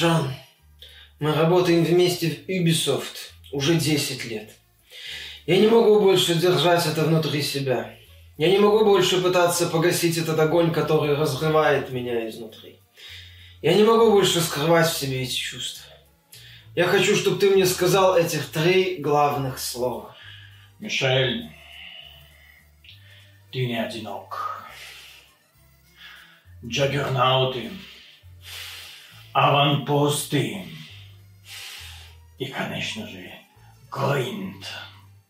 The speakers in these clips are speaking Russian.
Жан, мы работаем вместе в Ubisoft уже 10 лет. Я не могу больше держать это внутри себя. Я не могу больше пытаться погасить этот огонь, который разрывает меня изнутри. Я не могу больше скрывать в себе эти чувства. Я хочу, чтобы ты мне сказал этих три главных слова. Мишель, ты не одинок. Джаггернауты, аванпосты и, конечно же, Гойнт.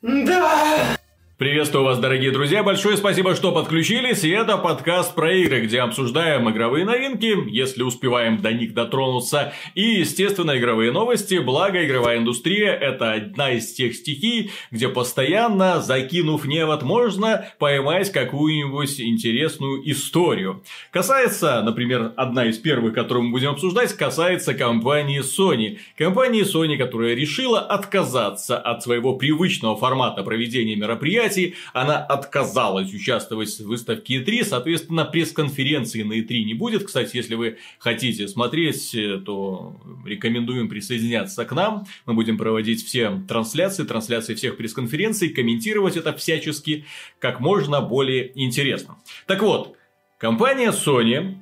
Да! Приветствую вас, дорогие друзья, большое спасибо, что подключились, и это подкаст про игры, где обсуждаем игровые новинки, если успеваем до них дотронуться, и, естественно, игровые новости, благо игровая индустрия – это одна из тех стихий, где постоянно, закинув невод, можно поймать какую-нибудь интересную историю. Касается, например, одна из первых, которую мы будем обсуждать, касается компании Sony. Компании Sony, которая решила отказаться от своего привычного формата проведения мероприятий, мероприятий. Она отказалась участвовать в выставке E3, соответственно, пресс-конференции на E3 не будет. Кстати, если вы хотите смотреть, то рекомендуем присоединяться к нам. Мы будем проводить все трансляции, трансляции всех пресс-конференций, комментировать это всячески как можно более интересно. Так вот, компания Sony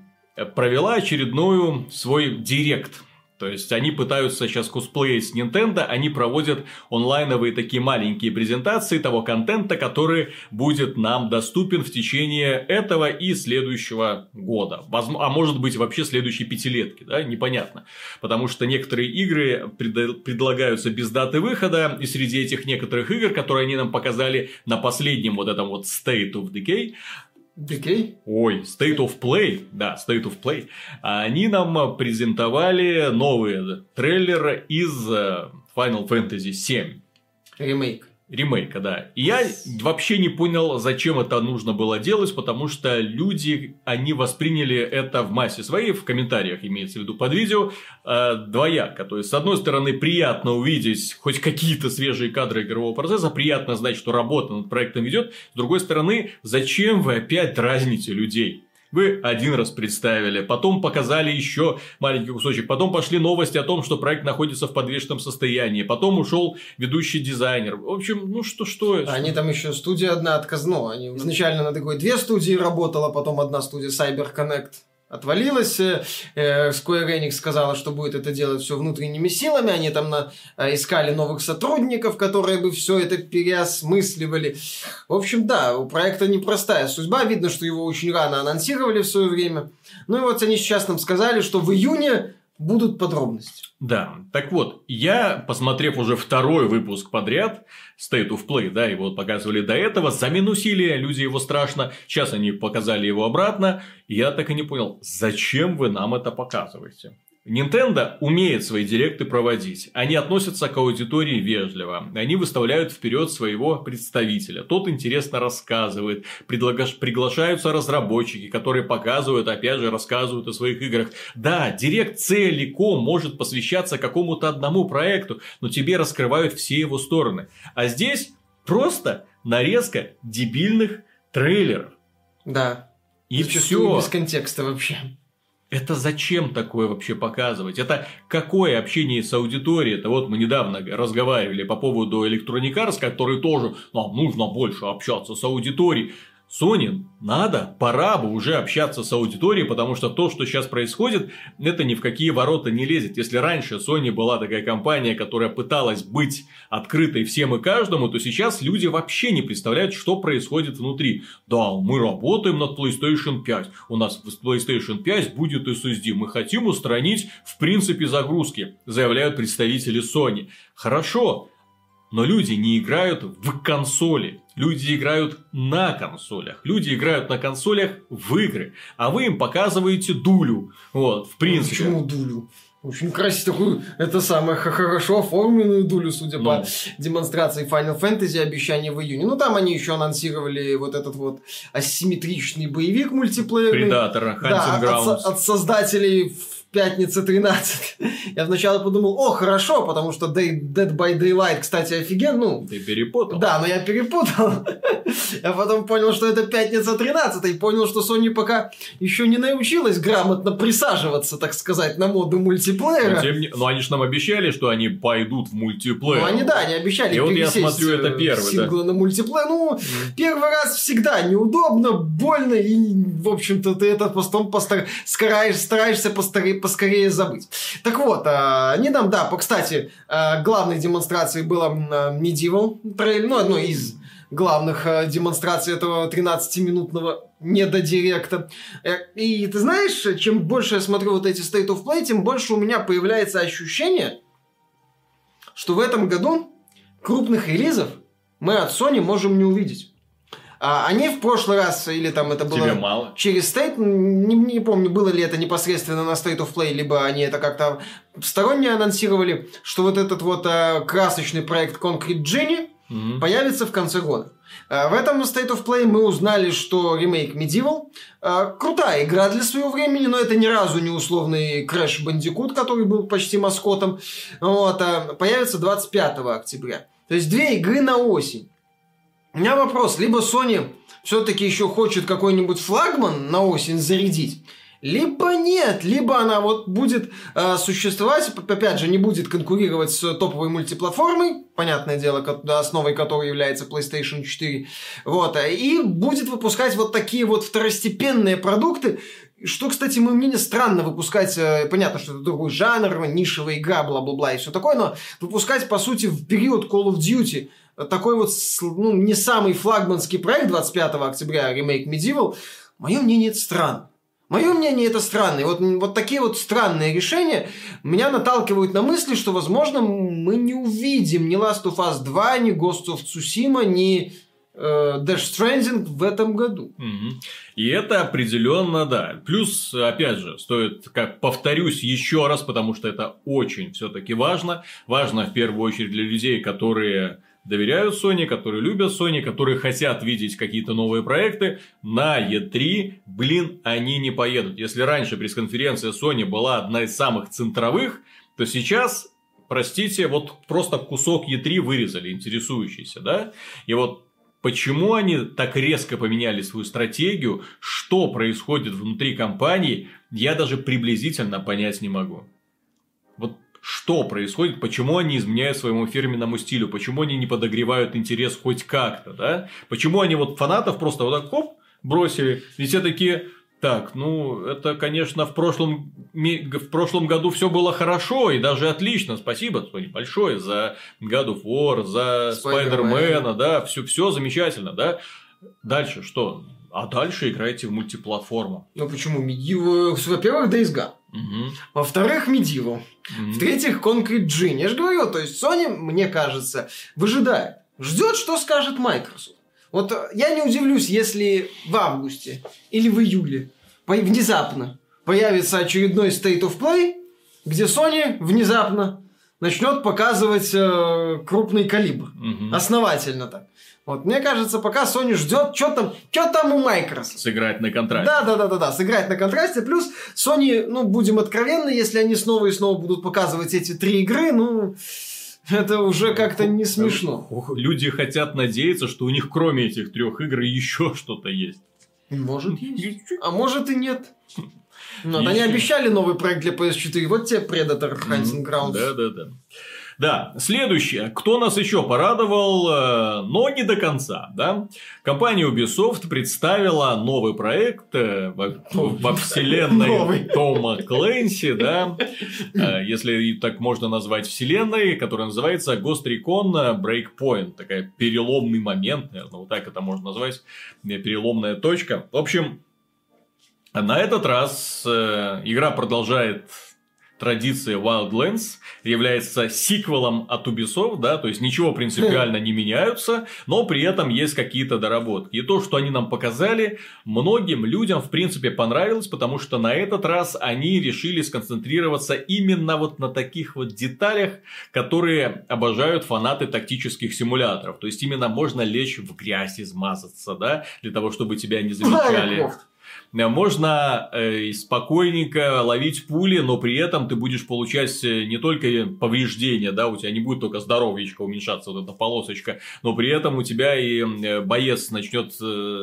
провела очередную свой директ – то есть они пытаются сейчас косплеить с Nintendo, они проводят онлайновые такие маленькие презентации того контента, который будет нам доступен в течение этого и следующего года. А может быть вообще следующей пятилетки, да, непонятно. Потому что некоторые игры предлагаются без даты выхода, и среди этих некоторых игр, которые они нам показали на последнем вот этом вот State of Decay, Decay? Ой, State of Play, да, State of Play. Они нам презентовали новый трейлер из э, Final Fantasy VII. Ремейк ремейка, да. И я вообще не понял, зачем это нужно было делать, потому что люди, они восприняли это в массе своей, в комментариях имеется в виду под видео, э, двояко. То есть, с одной стороны, приятно увидеть хоть какие-то свежие кадры игрового процесса, приятно знать, что работа над проектом идет. С другой стороны, зачем вы опять дразните людей? Вы один раз представили, потом показали еще маленький кусочек, потом пошли новости о том, что проект находится в подвешенном состоянии, потом ушел ведущий дизайнер. В общем, ну что, что это? Они там еще студия одна отказно. Они изначально на такой две студии работала, потом одна студия Cyber Connect отвалилась. Э, э, Square Enix сказала, что будет это делать все внутренними силами. Они там на, э, искали новых сотрудников, которые бы все это переосмысливали. В общем, да, у проекта непростая судьба. Видно, что его очень рано анонсировали в свое время. Ну и вот они сейчас нам сказали, что в июне будут подробности. Да, так вот, я, посмотрев уже второй выпуск подряд, State of Play, да, его показывали до этого, заминусили, люди его страшно, сейчас они показали его обратно, я так и не понял, зачем вы нам это показываете? Nintendo умеет свои директы проводить. Они относятся к аудитории вежливо. Они выставляют вперед своего представителя. Тот интересно рассказывает. Предлагаш... Приглашаются разработчики, которые показывают, опять же, рассказывают о своих играх. Да, директ целиком может посвящаться какому-то одному проекту, но тебе раскрывают все его стороны. А здесь просто нарезка дебильных трейлеров. Да. И все. Без контекста вообще. Это зачем такое вообще показывать? Это какое общение с аудиторией? Это вот мы недавно разговаривали по поводу Electronic Arts, который тоже нам нужно больше общаться с аудиторией. Sony надо, пора бы уже общаться с аудиторией, потому что то, что сейчас происходит, это ни в какие ворота не лезет. Если раньше Sony была такая компания, которая пыталась быть открытой всем и каждому, то сейчас люди вообще не представляют, что происходит внутри. Да, мы работаем над PlayStation 5, у нас в PlayStation 5 будет SSD, мы хотим устранить в принципе загрузки, заявляют представители Sony. Хорошо, но люди не играют в консоли. Люди играют на консолях. Люди играют на консолях в игры. А вы им показываете дулю. Вот, в принципе. Ну, почему дулю? Очень красиво такую, это самое хорошо оформленную дулю, судя ну. по демонстрации Final Fantasy обещание в июне. Ну, там они еще анонсировали вот этот вот асимметричный боевик мультиплеерный. Предатор, да, от, от создателей пятница 13. Я вначале подумал, о, хорошо, потому что Day- Dead by Daylight, кстати, офиген, ну, Ты перепутал. да, но я перепутал. Я потом понял, что это пятница 13 и понял, что Sony пока еще не научилась грамотно присаживаться, так сказать, на моду Но, мультиплеера. тем не- но они же нам обещали, что они пойдут в мультиплеер. Ну, они, да, они обещали И вот я смотрю, это э, первый, да. синглы на мультиплеер. Ну, первый раз всегда неудобно, больно, и, в общем-то, ты это потом постар... стараешься постаре- поскорее забыть. Так вот, а, они нам, да, по, кстати, а, главной демонстрацией было а, Medieval трейлер, ну, одно из главных а, демонстраций этого 13-минутного недодиректа. Э, И ты знаешь, чем больше я смотрю вот эти State of Play, тем больше у меня появляется ощущение, что в этом году крупных релизов мы от Sony можем не увидеть. А они в прошлый раз, или там это было... Тебе мало. Через State, не, не помню, было ли это непосредственно на State of Play, либо они это как-то сторонне анонсировали, что вот этот вот э, красочный проект Concrete Genie Мгм. появится в конце года. Э, В этом State of Play мы узнали, что ремейк Medieval э, крутая игра для своего времени, но это ни разу не условный Crash Bandicoot, который был почти маскотом. Вот, появится 25 октября. То есть две игры на осень. У меня вопрос, либо Sony все-таки еще хочет какой-нибудь флагман на осень зарядить, либо нет, либо она вот будет э, существовать, опять же, не будет конкурировать с топовой мультиплатформой, понятное дело, основой которой является PlayStation 4, вот, э, и будет выпускать вот такие вот второстепенные продукты, что, кстати, мое мнение, странно выпускать, э, понятно, что это другой жанр, нишевая игра, бла-бла-бла и все такое, но выпускать, по сути, в период Call of Duty э, такой вот, ну, не самый флагманский проект 25 октября, ремейк Medieval, мое мнение, это странно. Мое мнение, это странно. И вот, вот такие вот странные решения меня наталкивают на мысли, что, возможно, мы не увидим ни Last of Us 2, ни Ghost of Tsushima, ни э, Death Stranding в этом году. И это определенно, да. Плюс, опять же, стоит, как повторюсь еще раз, потому что это очень все-таки важно. Важно в первую очередь для людей, которые доверяют Sony, которые любят Sony, которые хотят видеть какие-то новые проекты, на E3, блин, они не поедут. Если раньше пресс-конференция Sony была одна из самых центровых, то сейчас, простите, вот просто кусок E3 вырезали, интересующийся, да? И вот Почему они так резко поменяли свою стратегию, что происходит внутри компании, я даже приблизительно понять не могу. Вот что происходит, почему они изменяют своему фирменному стилю, почему они не подогревают интерес хоть как-то, да? Почему они вот фанатов просто вот так хоп, бросили, и все такие, так, ну, это, конечно, в прошлом, в прошлом году все было хорошо и даже отлично. Спасибо, Sony, большое за God of War, за Спайдермена. Да, все, все замечательно, да. Дальше что? А дальше играйте в мультиплатформу. Ну почему? Medieval, во-первых, Days Gone. Мгм. Во-вторых, Medieval. Мгм. В-третьих, Concrete Genie. Я же говорю, то есть Sony, мне кажется, выжидает. Ждет, что скажет Microsoft. Вот э, я не удивлюсь, если в августе или в июле внезапно появится очередной State of Play, где Sony внезапно начнет показывать э, крупный калибр. Мгм. Основательно так. Вот, мне кажется, пока Sony ждет, что там, что там у Microsoft. Сыграть на контракте. Да, да, да, да, да, сыграть на контрасте. Плюс Sony, ну, будем откровенны, если они снова и снова будут показывать эти три игры, ну, это уже как-то не смешно. Ох, Люди хотят надеяться, что у них кроме этих трех игр еще что-то есть. Может, есть. А может и нет. Ну, Еще. они обещали новый проект для PS4. Вот тебе Predator Hunting Grounds. Да, да, да. Да, следующее. Кто нас еще порадовал, э, но не до конца, да? Компания Ubisoft представила новый проект э, во, вселенной Новый. Тома Клэнси, да? Э, Если так можно назвать вселенной, которая называется Ghost Recon Breakpoint. Такая переломный момент, наверное, вот так это можно назвать. Переломная точка. В общем, на этот раз игра продолжает традиции Wildlands, является сиквелом от Ubisoft, да, то есть ничего принципиально не меняются, но при этом есть какие-то доработки. И то, что они нам показали, многим людям в принципе понравилось, потому что на этот раз они решили сконцентрироваться именно вот на таких вот деталях, которые обожают фанаты тактических симуляторов. То есть именно можно лечь в грязь, измазаться, да, для того, чтобы тебя не замечали. Можно э, спокойненько ловить пули, но при этом ты будешь получать э, не только повреждения, да, у тебя не будет только здоровьечко уменьшаться, вот эта полосочка, но при этом у тебя и э, боец начнет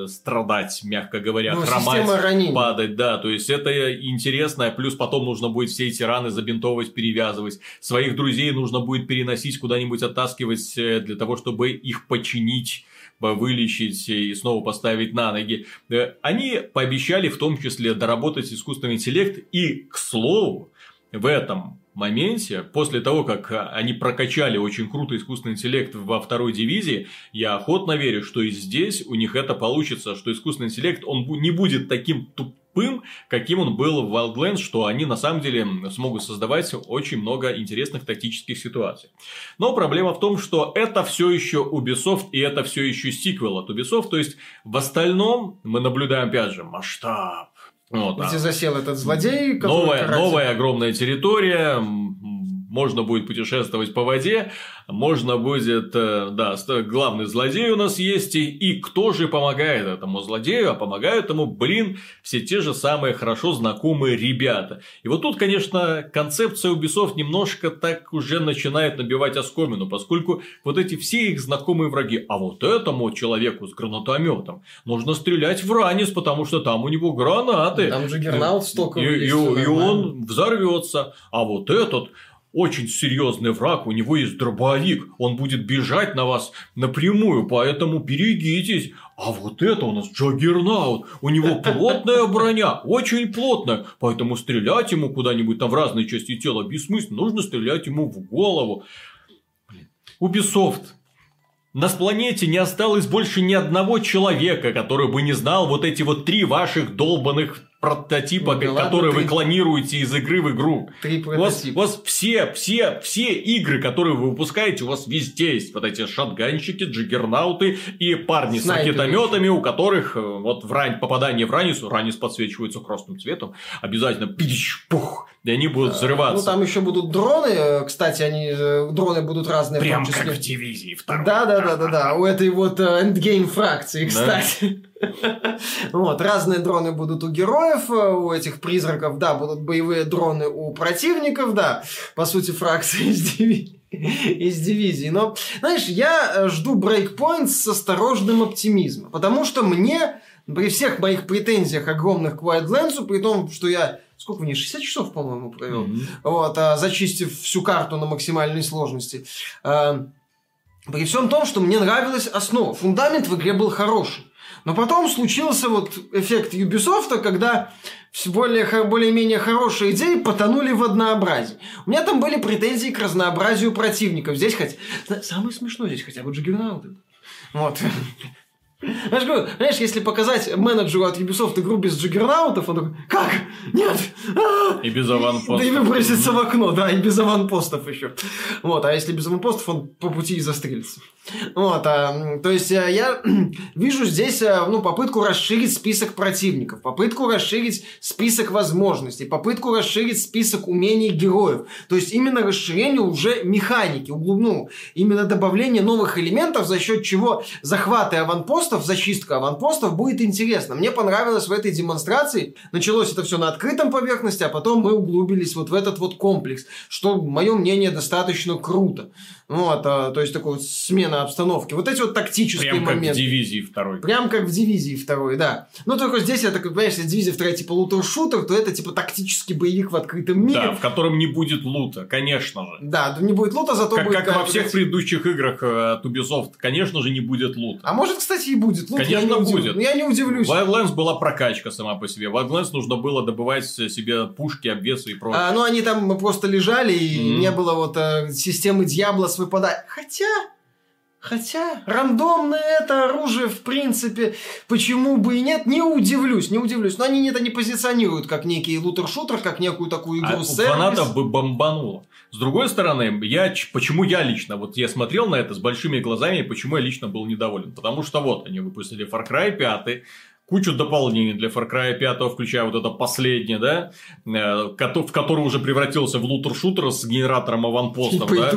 страдать, мягко говоря, Ну, хромать, падать, да, то есть это интересно, плюс потом нужно будет все эти раны забинтовывать, перевязывать, своих друзей нужно будет переносить куда-нибудь, оттаскивать для того, чтобы их починить вылечить и снова поставить на ноги. Э, Они пообещали в том числе доработать искусственный интеллект и, к слову, в этом моменте, после того, как а, они прокачали очень круто искусственный интеллект во второй дивизии, я охотно верю, что и здесь у них это получится, что искусственный интеллект, он не будет таким тупым, каким он был в Wildlands, что они на самом деле смогут создавать очень много интересных тактических ситуаций. Но проблема в том, что это все еще Ubisoft и это все еще сиквел от Ubisoft, то есть в остальном мы наблюдаем опять же масштаб. Вот, Где засел этот злодей, новая, каратель. новая огромная территория, можно будет путешествовать по воде, можно будет, э, да, главный злодей у нас есть, и, и кто же помогает этому злодею, а помогают ему, блин, все те же самые хорошо знакомые ребята. И вот тут, конечно, концепция Ubisoft немножко так уже начинает набивать оскомину, поскольку вот эти все их знакомые враги, а вот этому человеку с гранатометом нужно стрелять в ранец, потому что там у него гранаты. Там Джаггернаут столько И, и- и он взорвется. А вот этот очень серьезный враг, у него есть дробовик, он будет бежать на вас напрямую, поэтому берегитесь. А вот это у нас Джаггернаут, у него плотная броня, очень плотная, поэтому стрелять ему куда-нибудь там в разные части тела бессмысленно, нужно стрелять ему в голову. Блин. Ubisoft, на планете не осталось больше ни одного человека, который бы не знал вот эти вот три ваших долбанных прототипа, Ну ладно, которые вы клонируете из игры в игру. Три У вас, у вас все, все, все игры, которые вы выпускаете, у вас везде есть вот эти шатганщики, джиггернауты и парни Снайперы. с ракетометами, у которых э, вот в рань, попадание в ранницу, ранец подсвечивается красным цветом, обязательно пидищ, пух, и они будут Ну, взрываться. там еще будут дроны. э, Кстати, они э, дроны будут разные. в Прям числе. как в дивизии второй. Да, да, да, да, да. У этой вот э, endgame фракции, Да. Вот, разные дроны будут у героев, э, у этих призраков, да, будут боевые дроны у противников, да, по сути, фракции из диви- из дивизии. Но, знаешь, я э, жду Breakpoint с осторожным оптимизмом, потому что мне при всех моих претензиях огромных к Wildlands, при том, что я сколько в ней, 60 часов, по-моему, провел, Мгм. вот, а, зачистив всю карту на максимальной сложности. А, При всем том, что мне нравилась основа. Фундамент в игре был хороший. Но потом случился вот эффект Ubisoft, когда более, более-менее хорошие идеи потонули в однообразии. У меня там были претензии к разнообразию противников. Здесь хоть... Самое смешное здесь хотя бы Джаггернауты. Вот. Знаешь, говорю, знаешь, если показать менеджеру от Ubisoft игру без джаггернаутов, он такой, как? Нет! А!» И без аванпоста. Да и выбросится в окно, да, и без аванпостов еще. Вот, а если без аванпостов, он по пути и застрелится. Вот, а, то есть э, я вижу здесь, э, ну, попытку расширить список противников, попытку расширить список возможностей, попытку расширить список умений героев. То есть именно расширение уже механики, углу- ну, именно добавление новых элементов, за счет чего захваты аванпостов, зачистка аванпостов будет интересно. Мне понравилось в этой демонстрации. Началось это все на открытом поверхности, а потом мы углубились вот в этот вот комплекс, что, мое мнение, достаточно круто. Вот, а, то есть такой вот смена обстановки. Вот эти вот тактические Прям как в моменты. дивизии второй. Прям как в дивизии второй, да. Ну, только здесь, я так понимаешь, если дивизия вторая типа лутер-шутер, то это типа тактический боевик в открытом мире. Да, в котором не будет лута, конечно же. Да, не будет лута, зато Как, будет... как во всех предыдущих играх э, от Ubisoft, конечно же, не будет лута. А может, кстати, и будет лут. я Конечно, не удив- будет. Ну, Я не удивлюсь. В Wildlands была прокачка сама по себе. В Wildlands нужно было добывать себе пушки, обвесы и прочее. А, ну, они там просто лежали, и Мгм. не было вот э, системы Дьябла с выпадать. Хотя... Хотя, рандомное это оружие, в принципе, почему бы и нет, не удивлюсь, не удивлюсь. Но они это не позиционируют как некий лутер-шутер, как некую такую А игру у сервис. фанатов бы бомбануло. С другой стороны, я, почему я лично, вот я смотрел на это с большими глазами, почему я лично был недоволен. Потому что вот, они выпустили Far Cry 5, кучу дополнений для Far Cry 5, включая вот это последнее, да, э, в который уже превратился в лутер-шутер с генератором аванпостов, По да,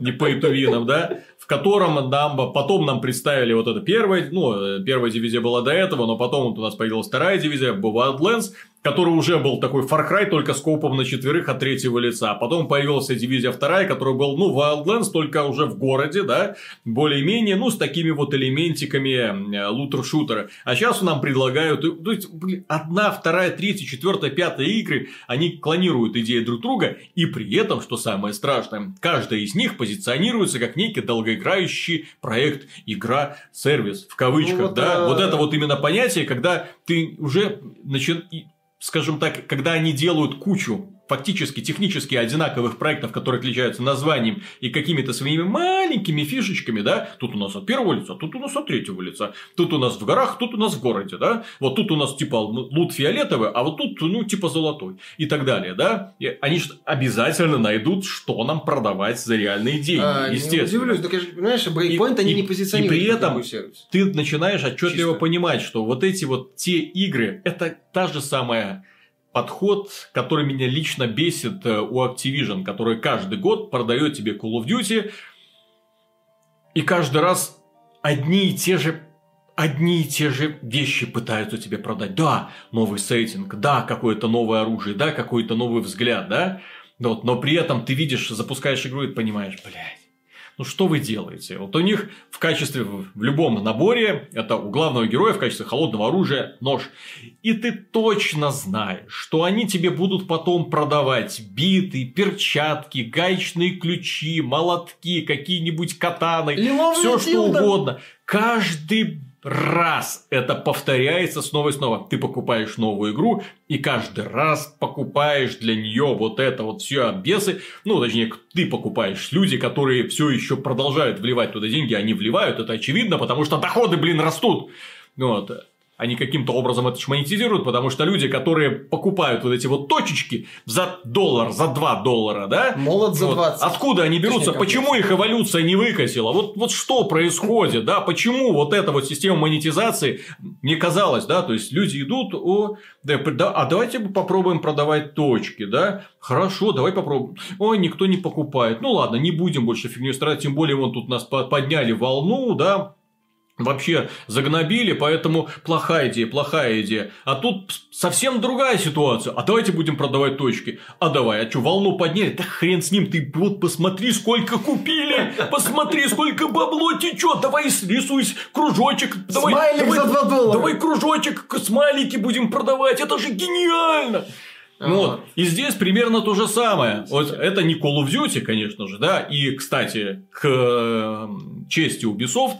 не по итувинам, да, в котором нам, потом нам представили вот это первое, ну, первая дивизия была до этого, но потом вот у нас появилась вторая дивизия, был Wildlands, который уже был такой Far Cry, только с копом на четверых от третьего лица. Потом появилась дивизия вторая, которая был, ну, Wildlands, только уже в городе, да, более-менее, ну, с такими вот элементиками э, лутер-шутера. А сейчас нам предлагают, э, то есть, блин, одна, вторая, третья, четвертая, пятая игры, они клонируют идеи друг друга, и при этом, что самое страшное, каждая из них позиционируется как некий долгоиграющий проект, игра, сервис, в кавычках, Ну, вот, да, а- вот это вот именно понятие, когда ты уже начи- скажем так, когда они делают кучу фактически технически одинаковых проектов, которые отличаются названием и какими-то своими маленькими фишечками, да, тут у нас от первого лица, тут у нас от третьего лица, тут у нас в горах, тут у нас в городе, да, вот тут у нас типа лут фиолетовый, а вот тут, ну, типа золотой и так далее, да, и они же обязательно найдут, что нам продавать за реальные деньги, А, не естественно. удивлюсь, так же, понимаешь, И- они и- не и позиционируют при как этом ты начинаешь отчетливо Чисто. понимать, что вот эти вот те игры, это та же самая подход, который меня лично бесит э, у Activision, который каждый год продает тебе Call of Duty, и каждый раз одни и те же одни и те же вещи пытаются тебе продать. Да, новый сеттинг, да, какое-то новое оружие, да, какой-то новый взгляд, да. Вот, но при этом ты видишь, запускаешь игру и понимаешь, блядь, ну что вы делаете? Вот у них в качестве, в любом наборе, это у главного героя в качестве холодного оружия нож. И ты точно знаешь, что они тебе будут потом продавать биты, перчатки, гаечные ключи, молотки, какие-нибудь катаны, все что угодно. Каждый раз это повторяется снова и снова. Ты покупаешь новую игру, и каждый раз покупаешь для нее вот это вот все обесы. Ну, точнее, ты покупаешь. Люди, которые все еще продолжают вливать туда деньги, они вливают, это очевидно, потому что доходы, блин, растут. Вот. Они каким-то образом это монетизируют, потому что люди, которые покупают вот эти вот точечки за доллар, за 2 доллара, да? Молот за Вот 20. Откуда они берутся? Точнее, Почему их эволюция не выкосила? Вот, вот что происходит, да? Почему вот эта вот система монетизации, мне казалось, да, то есть люди идут, о, да, да, а давайте попробуем продавать точки, да? Хорошо, давай попробуем. Ой, никто не покупает. Ну ладно, не будем больше фигню страдать, тем более вон тут нас по- подняли волну, да? Вообще загнобили, поэтому плохая идея, плохая идея. А тут совсем другая ситуация. А давайте будем продавать точки. А давай, а что, волну подняли? Да хрен с ним, ты вот посмотри, сколько купили, посмотри, сколько бабло течет. Давай рисуй кружочек. Давай, Смайлик давай, за 2 доллара. Давай кружочек, смайлики будем продавать. Это же гениально. Ага. Вот. И здесь примерно то же самое. Вот это не Call of Duty, конечно же, да. И, кстати, к э, чести Ubisoft,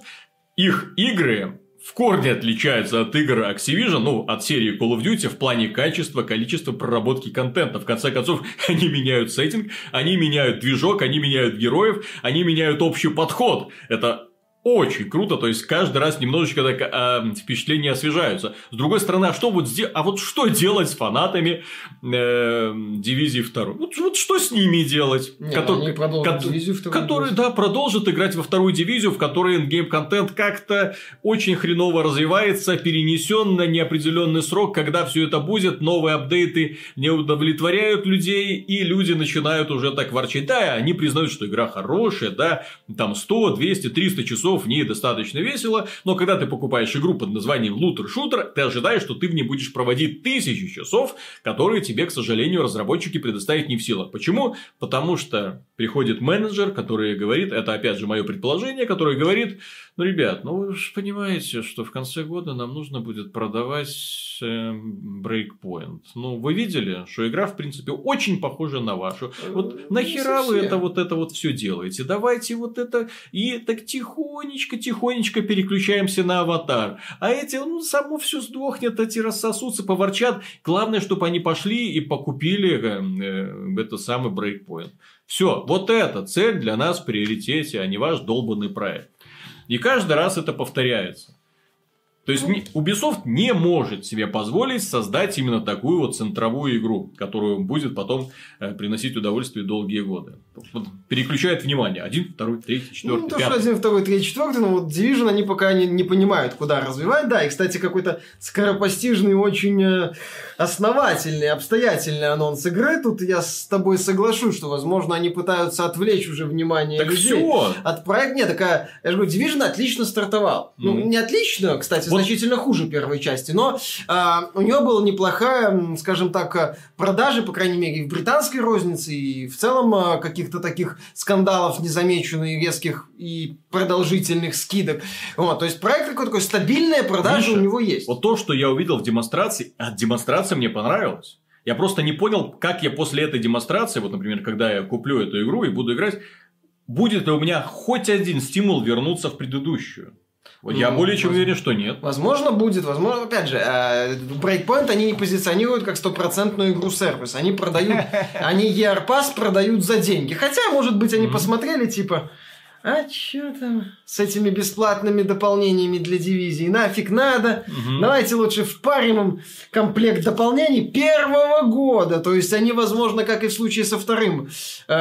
их игры в корне отличаются от игр Activision, ну, от серии Call of Duty в плане качества, количества проработки контента. В конце концов, они меняют сеттинг, они меняют движок, они меняют героев, они меняют общий подход. Это очень круто, то есть каждый раз немножечко так а, впечатления освежаются. С другой стороны, а что вот сделать, а вот что делать с фанатами э, дивизии второй? Вот, вот что с ними делать? Не, Котор- кот- дивизию Которые, да, продолжат играть во вторую дивизию, в которой ингейм контент как-то очень хреново развивается, перенесен на неопределенный срок, когда все это будет, новые апдейты не удовлетворяют людей, и люди начинают уже так ворчать. Да, они признают, что игра хорошая, да, там 100, 200, 300 часов в ней достаточно весело, но когда ты покупаешь игру под названием лутер-шутер, ты ожидаешь, что ты в ней будешь проводить тысячи часов, которые тебе, к сожалению, разработчики предоставить не в силах. Почему? Потому что приходит менеджер, который говорит, это опять же мое предположение, который говорит, ну, ребят, ну вы же понимаете, что в конце года нам нужно будет продавать э, Breakpoint. Ну, вы видели, что игра, в принципе, очень похожа на вашу. Вот Э, нахера вы это вот это вот все делаете? Давайте вот это и так тихонечко, тихонечко переключаемся на аватар. А эти, ну, само все сдохнет, эти рассосутся, поворчат. Главное, чтобы они пошли и покупили э, э, это самый Breakpoint. Все, вот это цель для нас в приоритете, а не ваш долбанный проект. И каждый раз это повторяется. То есть Ubisoft не может себе позволить создать именно такую вот центровую игру, которую будет потом э, приносить удовольствие долгие годы. Переключает внимание. Один, второй, третий, Ну, четвертый, не то, что пятый. один, второй, третий, четвертый, но вот Division они пока не, не понимают, куда развивать. Да, и, кстати, какой-то скоропостижный, очень э, основательный, обстоятельный анонс игры. Тут я с тобой соглашусь, что, возможно, они пытаются отвлечь уже внимание Так людей. все. От проекта, нет, такая, я же говорю, Division отлично стартовал. Ну, Ну. не отлично, кстати, Вот. значительно хуже первой части, но а, у нее была неплохая, скажем так, а, продажи, по крайней мере, и в британской рознице, и в целом а, каких-то таких скандалов незамеченных, резких и продолжительных скидок. Вот, то есть проект такой, такой стабильная продажа Миша, у него есть. Вот то, что я увидел в демонстрации, от демонстрации мне понравилось. Я просто не понял, как я после этой демонстрации, вот, например, когда я куплю эту игру и буду играть, будет ли у меня хоть один стимул вернуться в предыдущую. Вот я Ну, более чем возможно. уверен, что нет. Возможно, будет, возможно, опять же, э, Breakpoint они не позиционируют как стопроцентную игру-сервис. Они продают, они ER Pass продают за деньги. Хотя, может быть, они посмотрели, типа, а чё там с этими бесплатными дополнениями для дивизии? Нафиг надо. Мгм. Давайте лучше впарим им комплект дополнений первого года. То есть они, возможно, как и в случае со вторым э,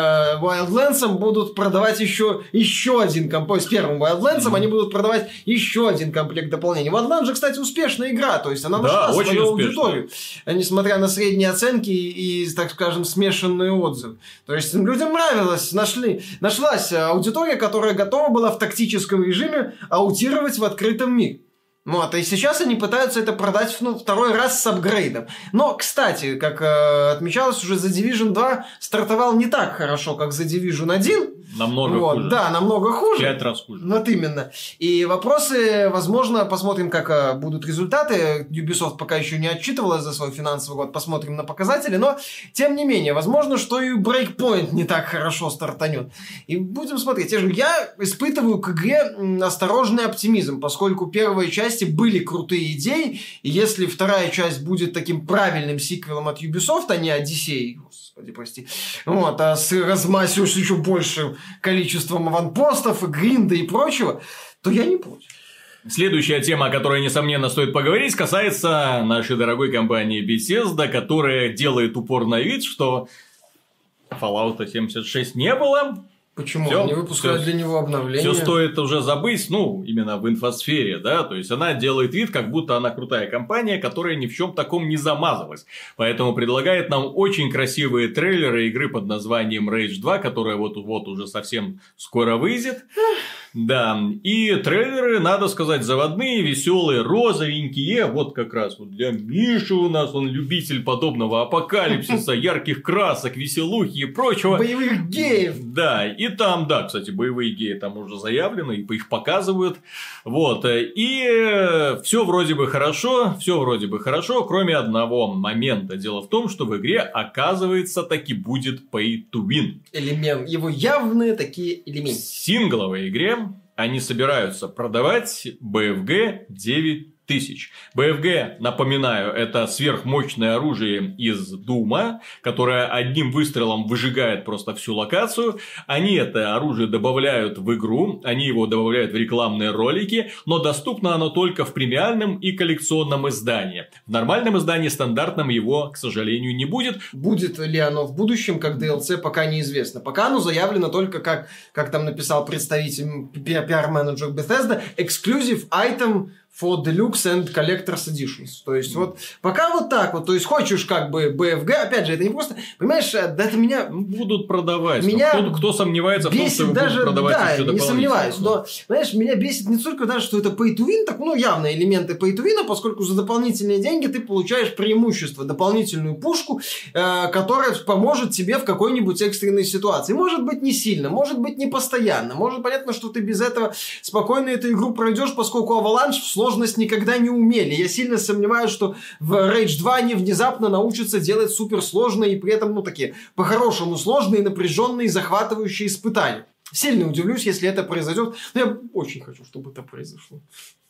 Wildlands, будут продавать еще, еще один комплект. С первым Wildlands Мгм. они будут продавать еще один комплект дополнений. Wildlands же, кстати, успешная игра. То есть она Да, нашла очень свою аудиторию. Несмотря на средние оценки и, так скажем, смешанные отзывы. То есть людям нравилось, нашли, нашлась аудитория, которая готова была в тактическом режиме аутировать в открытом мире. Вот, и сейчас они пытаются это продать ну, второй раз с апгрейдом. Но, кстати, как э, отмечалось, уже за Division 2 стартовал не так хорошо, как за Division 1. Намного вот, хуже. Да, намного хуже. Пять раз хуже. Вот именно. И вопросы, возможно, посмотрим, как э, будут результаты. Ubisoft пока еще не отчитывалась за свой финансовый год, посмотрим на показатели. Но, тем не менее, возможно, что и Breakpoint не так хорошо стартанет. И будем смотреть. Я, же я испытываю к игре осторожный оптимизм, поскольку первые части были крутые идеи, и если вторая часть будет таким правильным сиквелом от Ubisoft, а не Одиссей, господи, прости, вот, а с размасившись еще большим количеством аванпостов, и гринда и прочего, то я не против. Следующая тема, о которой, несомненно, стоит поговорить, касается нашей дорогой компании Bethesda, которая делает упор на вид, что Fallout 76 не было, Почему? Всё, Они выпускают всё. для него обновления. все стоит уже забыть, ну, именно в инфосфере, да, то есть она делает вид, как будто она крутая компания, которая ни в чем таком не замазалась. Поэтому предлагает нам очень красивые трейлеры игры под названием Rage 2, которая вот-вот уже совсем скоро выйдет. Да, и трейлеры, надо сказать, заводные, веселые, розовенькие. Вот как раз вот для Миши у нас, он любитель подобного апокалипсиса, ярких красок, веселухи и прочего. Боевых геев. Да, и там, да, кстати, боевые геи там уже заявлены, и их показывают. Вот, э, и все вроде бы хорошо, все вроде бы хорошо, кроме одного момента. Дело в том, что в игре, оказывается, таки будет pay to win. Элемент. Его явные такие В элементы. сингловой игре они собираются продавать BFG 9000. BFG, напоминаю, это сверхмощное оружие из Дума, которое одним выстрелом выжигает просто всю локацию. Они это оружие добавляют в игру, они его добавляют в рекламные ролики, но доступно оно только в премиальном и коллекционном издании. В нормальном издании стандартном его, к сожалению, не будет. Будет ли оно в будущем как DLC, пока неизвестно. Пока оно заявлено только как, как там написал представитель пиар-менеджер Bethesda, exclusive item for Deluxe and Collector's Editions. То есть, вот пока вот так вот. То есть, хочешь как бы BFG, опять же, это не просто... Понимаешь, э, да это меня Будут продавать. Меня кто, кто сомневается в том, что бесит даже, будут продавать да, еще не сомневаюсь, но, знаешь, меня бесит не только даже, что это pay to win, так, ну, явно элементы pay to win, поскольку за дополнительные деньги ты получаешь преимущество, дополнительную пушку, э, которая поможет тебе в какой-нибудь экстренной ситуации. Может быть, не сильно, может быть, не постоянно, может, понятно, что ты без этого спокойно эту игру пройдешь, поскольку Avalanche в сложность никогда не умели. Я сильно сомневаюсь, что в Rage 2 они внезапно научатся делать суперсложные и при этом, ну, такие, по-хорошему сложные, напряженные, захватывающие испытания. Сильно удивлюсь, если это произойдет. Но я очень хочу, чтобы это произошло.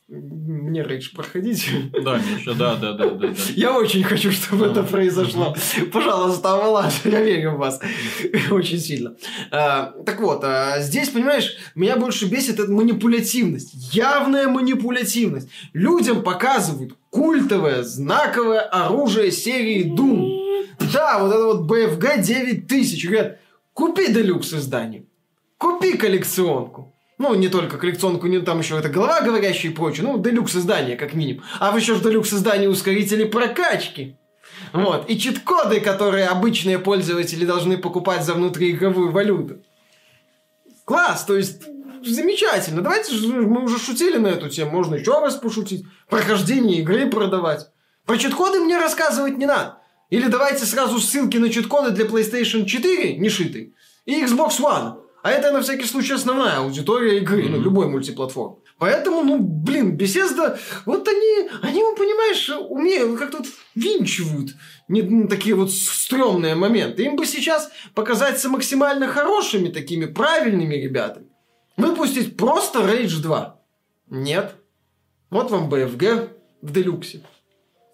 Мне рейдж проходить. Да, Миша, да, да, да, да. да. Я очень хочу, чтобы это произошло. Пожалуйста, Авалаш, я верю в вас. Очень сильно. А, так вот, а, здесь, понимаешь, меня больше бесит эта манипулятивность. Явная манипулятивность. Людям показывают культовое, знаковое оружие серии Doom. Да, вот это вот BFG 9000. Говорят, купи делюкс издание. Купи коллекционку. Ну, не только коллекционку, не там еще это голова говорящая и прочее. Ну, делюкс издание, как минимум. А в еще в делюкс издании ускорители прокачки. Вот. И чит-коды, которые обычные пользователи должны покупать за внутриигровую валюту. Класс, то есть замечательно. Давайте мы уже шутили на эту тему, можно еще раз пошутить. Прохождение игры продавать. Про чит-коды мне рассказывать не надо. Или давайте сразу ссылки на чит-коды для PlayStation 4, не шитый, и Xbox One. А это, на всякий случай, основная аудитория игры, mm-hmm. ну, любой мультиплатформы. Поэтому, ну, блин, Bethesda, вот они, они, понимаешь, умеют, как тут винчивают не, ну, такие вот стрёмные моменты. Им бы сейчас показаться максимально хорошими такими, правильными ребятами. Выпустить просто Rage 2. Нет. Вот вам BFG в делюксе.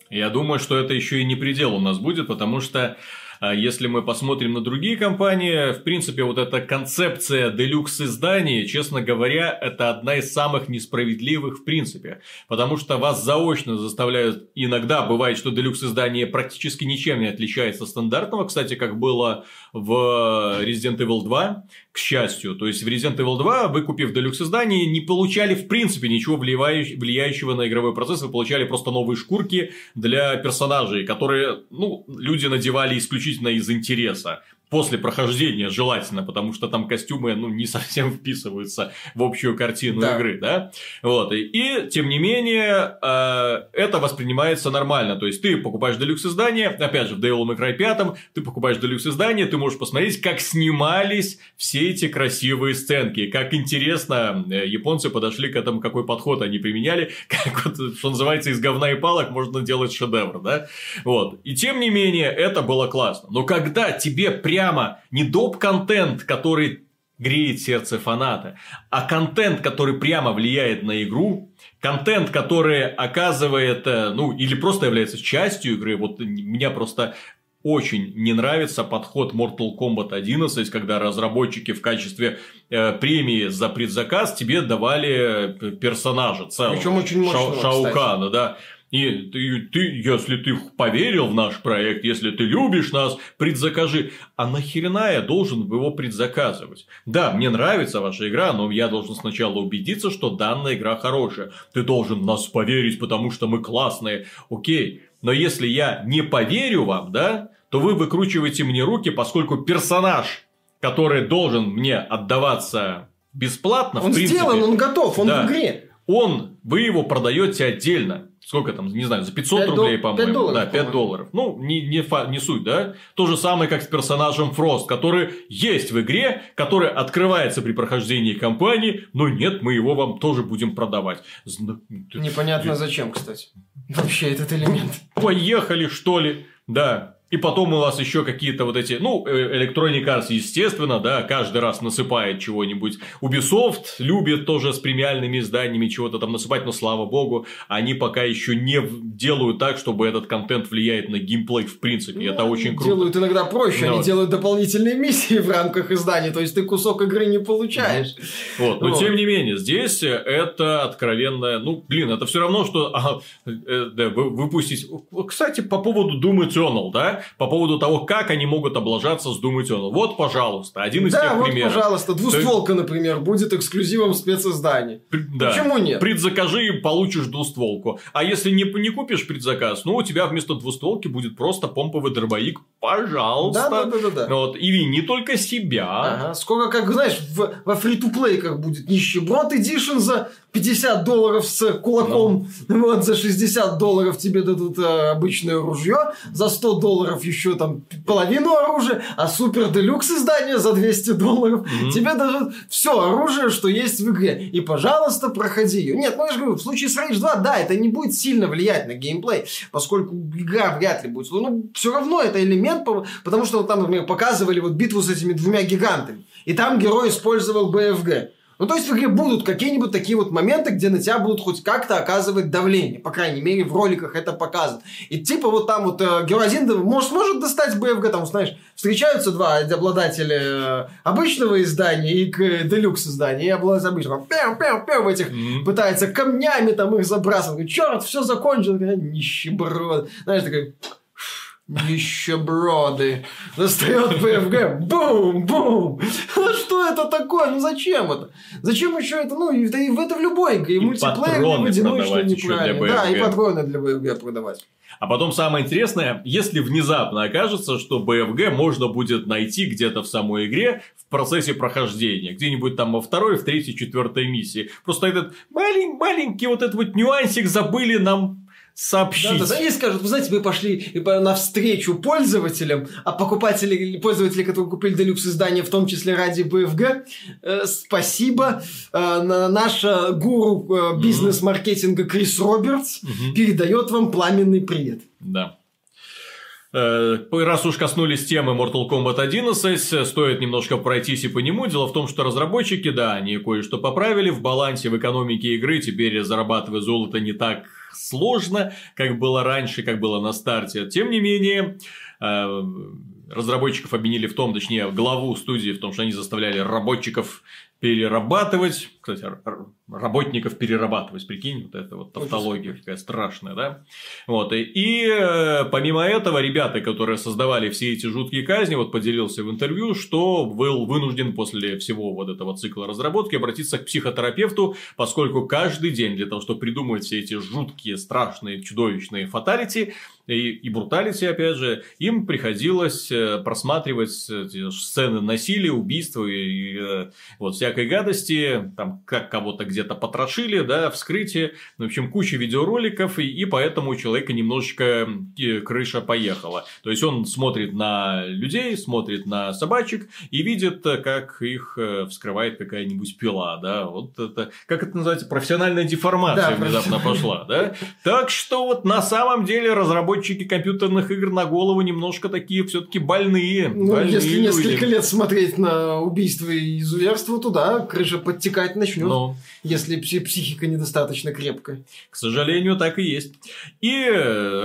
Я думаю, что это еще и не предел у нас будет, потому что если мы посмотрим на другие компании, в принципе, вот эта концепция делюкс изданий, честно говоря, это одна из самых несправедливых в принципе. Потому что вас заочно заставляют, иногда бывает, что делюкс издание практически ничем не отличается от стандартного, кстати, как было в Resident Evil 2, к счастью. То есть в Resident Evil 2, вы купив делюкс издание, не получали в принципе ничего влияющего на игровой процесс, вы получали просто новые шкурки для персонажей, которые, ну, люди надевали исключительно из интереса после прохождения желательно, потому что там костюмы, ну, не совсем вписываются в общую картину да. игры, да, вот, и, и тем не менее, э, это воспринимается нормально, то есть, ты покупаешь делюкс издание, опять же, в Devil May Cry 5, ты покупаешь делюкс издание, ты можешь посмотреть, как снимались все эти красивые сценки, как интересно э, японцы подошли к этому, какой подход они применяли, как вот, что называется, из говна и палок можно делать шедевр, да, вот, и тем не менее, это было классно, но когда тебе прям прямо не доп-контент, который греет сердце фаната, а контент, который прямо влияет на игру, контент, который оказывает, э, ну, или просто является частью игры. Вот меня просто очень не нравится подход Mortal Kombat 11, когда разработчики в качестве э, премии за предзаказ тебе давали э, персонажа целого. Причем очень мощного, Ша- Шаукана, кстати. да. И ты, ты, если ты поверил в наш проект, если ты любишь нас, предзакажи. А нахрена я должен его предзаказывать? Да, мне нравится ваша игра, но я должен сначала убедиться, что данная игра хорошая. Ты должен нас поверить, потому что мы классные. Окей, но если я не поверю вам, да, то вы выкручиваете мне руки, поскольку персонаж, который должен мне отдаваться бесплатно, он в принципе, сделан, он готов, он да, в игре. Он, вы его продаете отдельно сколько там, не знаю, за 500 5 рублей, по-моему. 5 долларов, да, 5 по долларов. Ну, не, не, фа, не суть, да? То же самое, как с персонажем Фрост, который есть в игре, который открывается при прохождении кампании, но нет, мы его вам тоже будем продавать. Непонятно зачем, кстати. Вообще этот элемент. Поехали, что ли? Да. И потом у вас еще какие-то вот эти, ну, э, Electronic Arts, естественно, да, каждый раз насыпает чего-нибудь. Ubisoft любит тоже с премиальными изданиями чего-то там насыпать, но слава богу, они пока еще не делают так, чтобы этот контент влияет на геймплей в принципе. Ну, это очень круто. Делают иногда проще, но... они делают дополнительные миссии в рамках издания, то есть ты кусок игры не получаешь. Вот, но вот. тем не менее, здесь это откровенное, ну, блин, это все равно, что а, э, да, выпустить. Кстати, по поводу Doom Eternal, да, по поводу того, как они могут облажаться с Doom Eternal. Вот, пожалуйста, один из да, тех вот, примеров. пожалуйста, двустволка, есть... например, будет эксклюзивом специздания. Да. Почему нет? Предзакажи и получишь двустволку. А если не, не купишь предзаказ, ну, у тебя вместо двустволки будет просто помповый дробовик. Пожалуйста. Да, да, да, да. Вот, и вини только себя. Ага. Сколько, как знаешь, в, во фри-то-плейках будет нищеброд Edition за 50 долларов с кулаком, ну. вот за 60 долларов тебе дадут э, обычное ружье, за 100 долларов еще там половину оружия, а супер делюкс издание за 200 долларов mm-hmm. тебе дадут все оружие, что есть в игре. И, пожалуйста, проходи ее. Нет, ну я же говорю, в случае с Rage 2, да, это не будет сильно влиять на геймплей, поскольку игра вряд ли будет. Ну, все равно это элемент, потому что там, например, показывали вот битву с этими двумя гигантами. И там герой использовал БФГ. Ну, то есть в игре будут какие-нибудь такие вот моменты, где на тебя будут хоть как-то оказывать давление. По крайней мере, в роликах это показано. И типа вот там вот э, герой один может, может достать БФГ, там, знаешь, встречаются два обладателя э, обычного издания и к э, делюкс издания, и обладатель обычного. Пям, пям, пям, этих Мгм. пытается камнями там их забрасывать. Черт, все закончилось. Говорят, Нищеброд. Знаешь, такой... Нищеброды. Достает ПФГ. Бум, бум. Ну что это такое? Ну зачем это? Зачем еще это? Ну, это, и в- это в любой игре. И, И мультиплеер, и в для неправильно. Да, и патроны для БФГ продавать. А потом самое интересное, если внезапно окажется, что БФГ можно будет найти где-то в самой игре в процессе прохождения. Где-нибудь там во второй, в третьей, четвертой миссии. Просто этот малень- маленький вот этот вот нюансик забыли нам сообщить. Да, да, да, они скажут, вы знаете, мы пошли и по- навстречу пользователям, а покупатели, пользователи, которые купили делюкс издание, в том числе ради БФГ, э, спасибо. Э, на- наша гуру э, бизнес-маркетинга Крис Робертс Мгм. передает вам пламенный привет. Да. Э, Раз уж коснулись темы Mortal Kombat 11, э, стоит немножко пройтись и по нему. Дело в том, что разработчики, да, они кое-что поправили в балансе, в экономике игры. Теперь зарабатывать золото не так сложно, как было раньше, как было на старте. Тем не менее, э, разработчиков обвинили в том, точнее, главу студии в том, что они заставляли работчиков перерабатывать, р- работников перерабатывать, прикинь, вот это вот тавтология какая страшная, да? Вот, и, и, э, помимо этого, ребята, которые создавали все эти жуткие казни, вот поделился в интервью, что был вынужден после всего вот этого цикла разработки обратиться к психотерапевту, поскольку каждый день для того, чтобы придумывать все эти жуткие, страшные, чудовищные фаталити и, и бруталити, опять же, им приходилось э, просматривать эти сцены насилия, убийства и, и, э, вот всякой гадости, там как кого-то где-то потрошили, да, вскрытие, в общем, куча видеороликов, и, и поэтому у человека немножечко э, крыша поехала. То есть он смотрит на людей, смотрит на собачек и видит, э, как их э, вскрывает какая-нибудь пила, да, вот это, как это называется, профессиональная деформация Да, внезапно пошла, да. Так что вот на самом деле разработчики компьютерных игр на голову немножко такие все-таки больные. Ну, больные если люди. несколько лет смотреть на убийство и изуверство, то да, крыша подтекать начнет, Ну, если пси- психика недостаточно крепкая. К сожалению, так и есть. И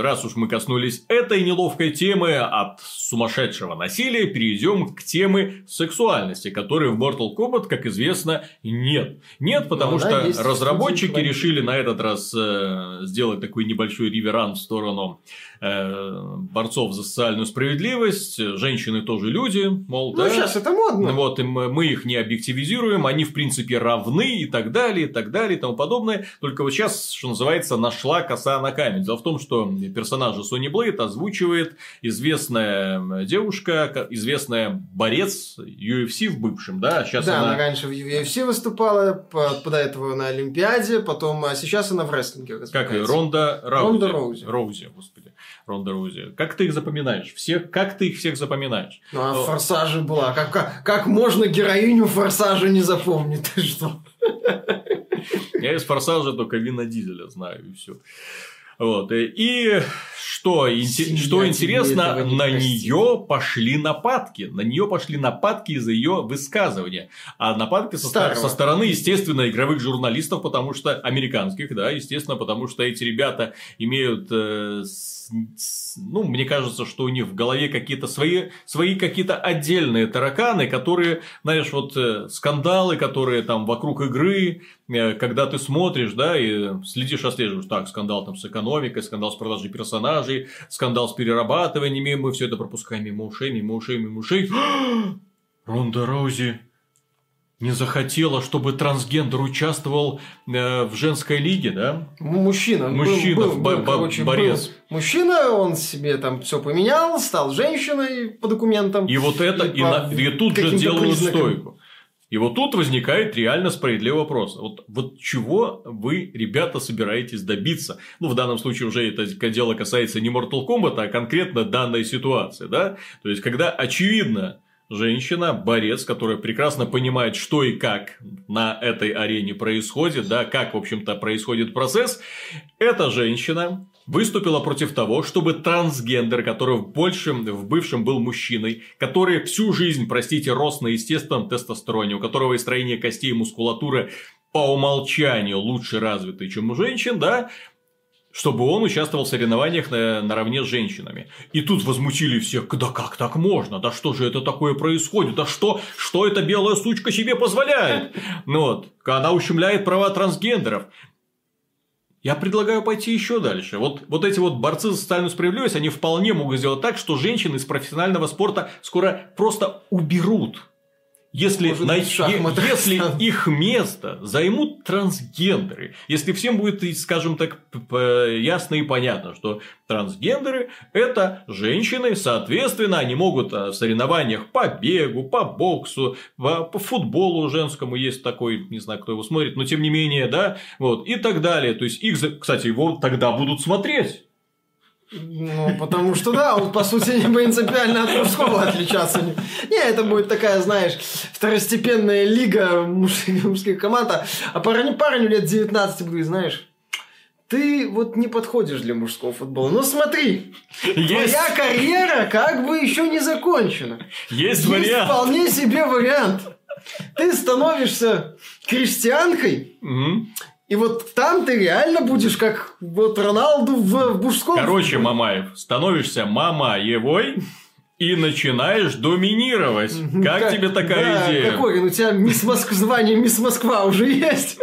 раз уж мы коснулись этой неловкой темы от сумасшедшего насилия, перейдем к теме сексуальности, которой в Mortal Kombat, как известно, нет. Нет, потому Но что есть разработчики решили на этот раз э, сделать такой небольшой реверанс в сторону э, борцов за социальную справедливость. Женщины тоже люди, мол, Ну, да. сейчас это модно. Вот, и мы их не объективизируем, они, в принципе, равны и так далее, и так далее, и тому подобное. Только вот сейчас, что называется, нашла коса на камень. Дело в том, что персонажа Сони Блейд озвучивает известная девушка, ка- известная борец UFC в бывшем, да, сейчас да, она... она... раньше в UFC выступала, по- до этого на Олимпиаде, потом, а сейчас она в рестлинге Как. Ронда Раузи. Ронда Роузи. Роузи. Ронда Роузи. Как ты их запоминаешь? Всех, как ты их всех запоминаешь? Ну, а О. в «Форсаже» была. Как, как, как можно героиню «Форсажа» не запомнить? Ты что? Я из форсажа только Вина Дизеля знаю, и все. Вот. и- И что, Семья что интересно, не на нее пошли нападки. На нее пошли нападки из-за ее высказывания. А нападки со, Старого. со стороны, естественно, игровых журналистов, потому что американских, да, естественно, потому что эти ребята имеют, э, ну, мне кажется, что у них в голове какие-то свои, свои какие-то отдельные тараканы, которые, знаешь, вот э, скандалы, которые там вокруг игры, э, когда ты смотришь, да, и следишь, отслеживаешь, так, скандал там с экономикой, скандал с продажей персонажей, скандал с перерабатываниями, мы все это пропускаем мимо ушей, мимо ушей, мимо ушей. Ронда Роузи не захотела, чтобы трансгендер участвовал э, в женской лиге, да? Мужчина. был- Мужчина, был- был, бо- короче, был борец. Мужчина, он себе там все поменял, стал женщиной по документам. И вот это, И и, по на- и тут же делают признакам. стойку. И вот тут возникает реально справедливый вопрос. Вот, вот чего вы, ребята, собираетесь добиться? Ну, в данном случае уже это дело касается не Mortal Kombat, а конкретно данной ситуации, да? То есть, когда очевидно, женщина, борец, которая прекрасно понимает, что и как на этой арене происходит, да, как, в общем-то, происходит процесс, эта женщина выступила против того, чтобы трансгендер, который в, большем, в бывшем был мужчиной, который всю жизнь, простите, рос на естественном тестостероне, у которого и строение костей и мускулатуры по умолчанию лучше развиты, чем у женщин, да, чтобы он участвовал в соревнованиях на, наравне с женщинами. И тут возмутили всех, да как так можно, да что же это такое происходит, да что, что эта белая сучка себе позволяет? Ну вот, она ущемляет права трансгендеров. Я предлагаю пойти еще дальше. Вот, вот эти вот борцы за социальную справедливость, они вполне могут сделать так, что женщин из профессионального спорта скоро просто уберут если, Может, най- если их место займут трансгендеры, если всем будет, скажем так, ясно и понятно, что трансгендеры – это женщины, соответственно, они могут а, в соревнованиях по бегу, по боксу, по, по футболу женскому есть такой, не знаю, кто его смотрит, но тем не менее, да, вот, и так далее. То есть, их, кстати, его тогда будут смотреть. Ну, потому что, да, он, по сути, не принципиально от мужского отличаться. Не, это будет такая, знаешь, второстепенная лига мужских, мужских команд. А- А парень, парню лет 19 будет, знаешь, ты вот не подходишь для мужского футбола. Ну смотри, Есть, твоя карьера как бы еще не закончена. есть Есть вариант. вполне себе вариант. Ты становишься крестьянкой, Мгм. И вот там ты реально будешь как вот Роналду в, в мужском Короче. Мамаев, становишься мамаевой и начинаешь доминировать. Как, Как- тебе такая да, идея? Какой? У тебя мисс Моск... звание Мисс Москва уже есть.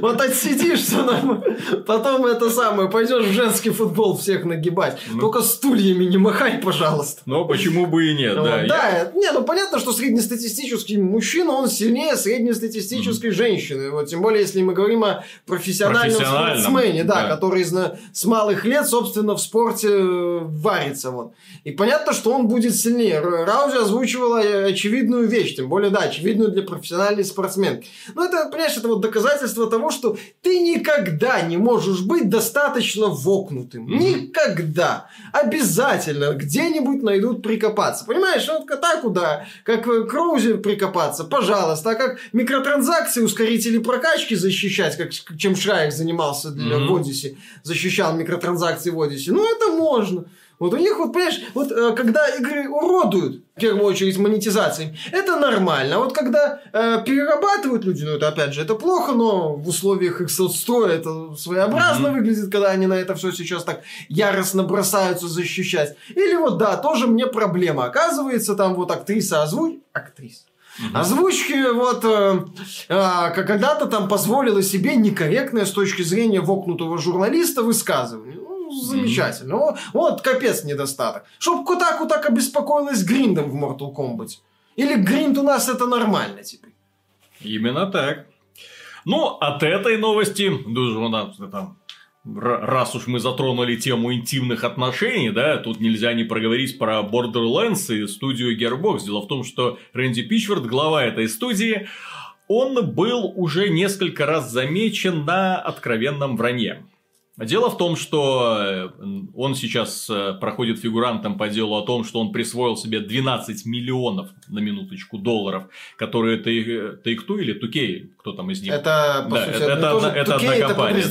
Вот отсидишься нам, потом это самое, пойдешь в женский футбол всех нагибать. Ну. Только стульями не махай, пожалуйста. Но почему бы и нет, Вот, да. Я- да, не, ну понятно, что среднестатистический мужчина, он сильнее среднестатистической женщины. Вот, тем более, если мы говорим о профессиональном Профессиональном, спортсмене, да, да. который из- с малых лет, собственно, в спорте э, варится. Вот. И понятно, что он будет сильнее. Раузи озвучивала э, очевидную вещь, тем более, да, очевидную для профессиональной спортсменки. Но это, понимаешь, это вот доказательство того, что ты никогда не можешь быть достаточно вокнутым. Мгм. Никогда. Обязательно где-нибудь найдут прикопаться. Понимаешь, вот к так куда, как э, к Роузе прикопаться, пожалуйста. А как микротранзакции, ускорители прокачки защищать, как, чем Шрайк занимался для, Мгм. в Одиссе, защищал микротранзакции в Одиссе. Ну, это можно. Вот у них, вот, понимаешь, вот э, когда игры уродуют, в первую очередь, монетизацией, это нормально. А вот когда э, перерабатывают люди, ну, это, опять же, это плохо, но в условиях их соцстроя это своеобразно Мгм. выглядит, когда они на это все сейчас так яростно бросаются защищать. Или вот, да, тоже мне проблема. Оказывается, там вот актриса озвуч... Актриса. Мгм. Озвучки вот э, как когда-то там позволила себе некорректное с точки зрения вокнутого журналиста высказывание. Ну, замечательно. О, Вот капец недостаток. Чтоб Кутаку так обеспокоилась Гриндом в Mortal Kombat. Или Гринд у нас это нормально теперь. Именно так. Ну, от этой новости, даже у нас там, раз уж мы затронули тему интимных отношений, да, тут нельзя не проговорить про Borderlands и студию Gearbox. Дело в том, что Рэнди Пичфорд, глава этой студии, он был уже несколько раз замечен на откровенном вранье. Дело в том, что э, он сейчас э, проходит фигурантом по делу о том, что он присвоил себе 12 миллионов на минуточку долларов, которые Take- Take-Two или 2K, кто там из них, Это, по Да, сути, это- это то же. одна- это 2K одна это компания,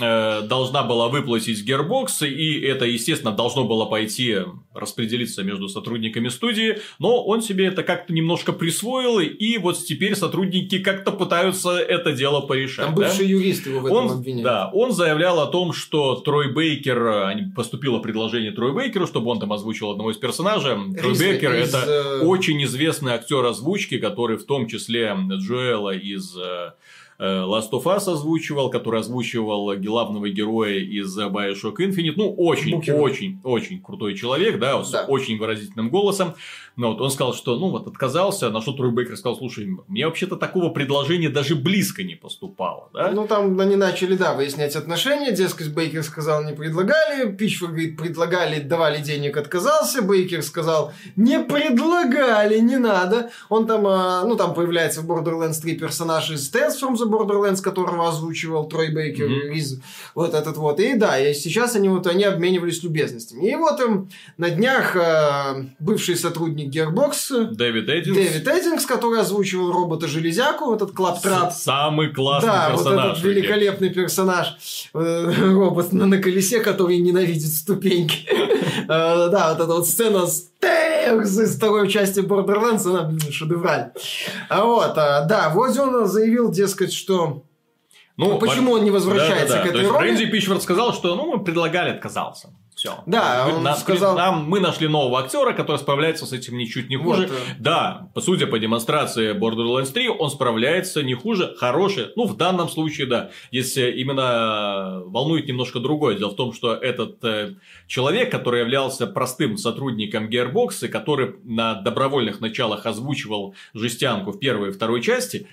э, должна была выплатить Gearbox, и это, естественно, должно было пойти распределиться между сотрудниками студии, но он себе это как-то немножко присвоил, и вот теперь сотрудники как-то пытаются это дело порешать. Там да? бывший юрист его в этом Он, обвиняет. да, он заявлял о том, что Трой Бейкер, э, поступило предложение Трой Бейкеру, чтобы он там озвучил одного из персонажей. Трой Бейкер из, это э, очень известный актер озвучки, который в том числе Джоэла из э, Last of Us озвучивал, который озвучивал главного героя из Bioshock Infinite. Ну, очень, Букера. очень, очень крутой человек, да, с Да. очень выразительным голосом. Но вот он сказал, что, ну, вот отказался, на что Трой Бейкер сказал, слушай, мне вообще-то такого предложения даже близко не поступало, да? Ну, там они начали, да, выяснять отношения. Дескать, Бейкер сказал, не предлагали. Пичфорд говорит, предлагали, давали денег, отказался. Бейкер сказал, не предлагали, не надо. Он там, а, ну, там появляется в Borderlands 3 персонаж из Tales from the Borderlands, которого озвучивал Трой Бейкер Мгм. из вот этот вот. И да, и сейчас они вот они обменивались любезностями. И вот им на днях э, бывший сотрудник Gearbox Дэвид Эддинс. Дэвид Эддингс, который озвучивал робота-железяку, этот Клаптрап. Самый классный Да, вот персонаж. этот великолепный персонаж, э, робот на, на колесе, который ненавидит ступеньки. Э, Да, вот эта вот сцена с из второй части Borderlands, она, блин, шедевральная. А вот, а, да, вот он заявил, дескать, что... Ну, почему он не возвращается да-да-да. к этой То есть роли? Рэнди Пичфорд сказал, что ну мы предлагали, отказался. Все. Да, он сказал- Нам, мы нашли нового актера, который справляется с этим ничуть не хуже. Вот, э. Да, по судя по демонстрации Borderlands 3, он справляется не хуже, хороший. Ну, в данном случае, да. Здесь э, именно волнует немножко другое. Дело в том, что этот э, человек, который являлся простым сотрудником Gearbox, и который на добровольных началах озвучивал жестянку в первой и второй части,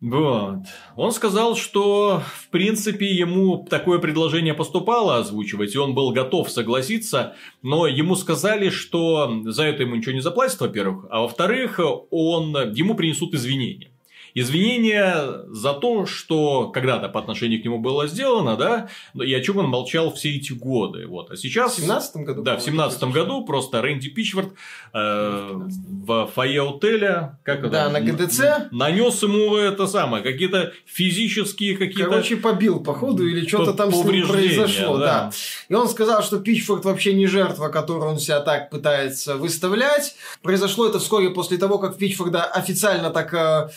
вот. Он сказал, что, в принципе, ему такое предложение поступало озвучивать, и он был готов согласиться, но ему сказали, что за это ему ничего не заплатят, во-первых, а во-вторых, он, ему принесут извинения. Извинения за то, что когда-то по отношению к нему было сделано, да, и о чем он молчал все эти годы. Вот. А В сейчас... 17 году? Да, в семнадцатом году просто Рэнди Пичфорд э, в фойе отеля, как это? Да, на ГДЦ. Нанес ему это самое, какие-то физические какие-то... Короче, побил, походу, или что-то там с ним произошло, да. да. И он сказал, что Пичфорд вообще не жертва, которую он себя так пытается выставлять. Произошло это вскоре после того, как Пичфорда официально так э,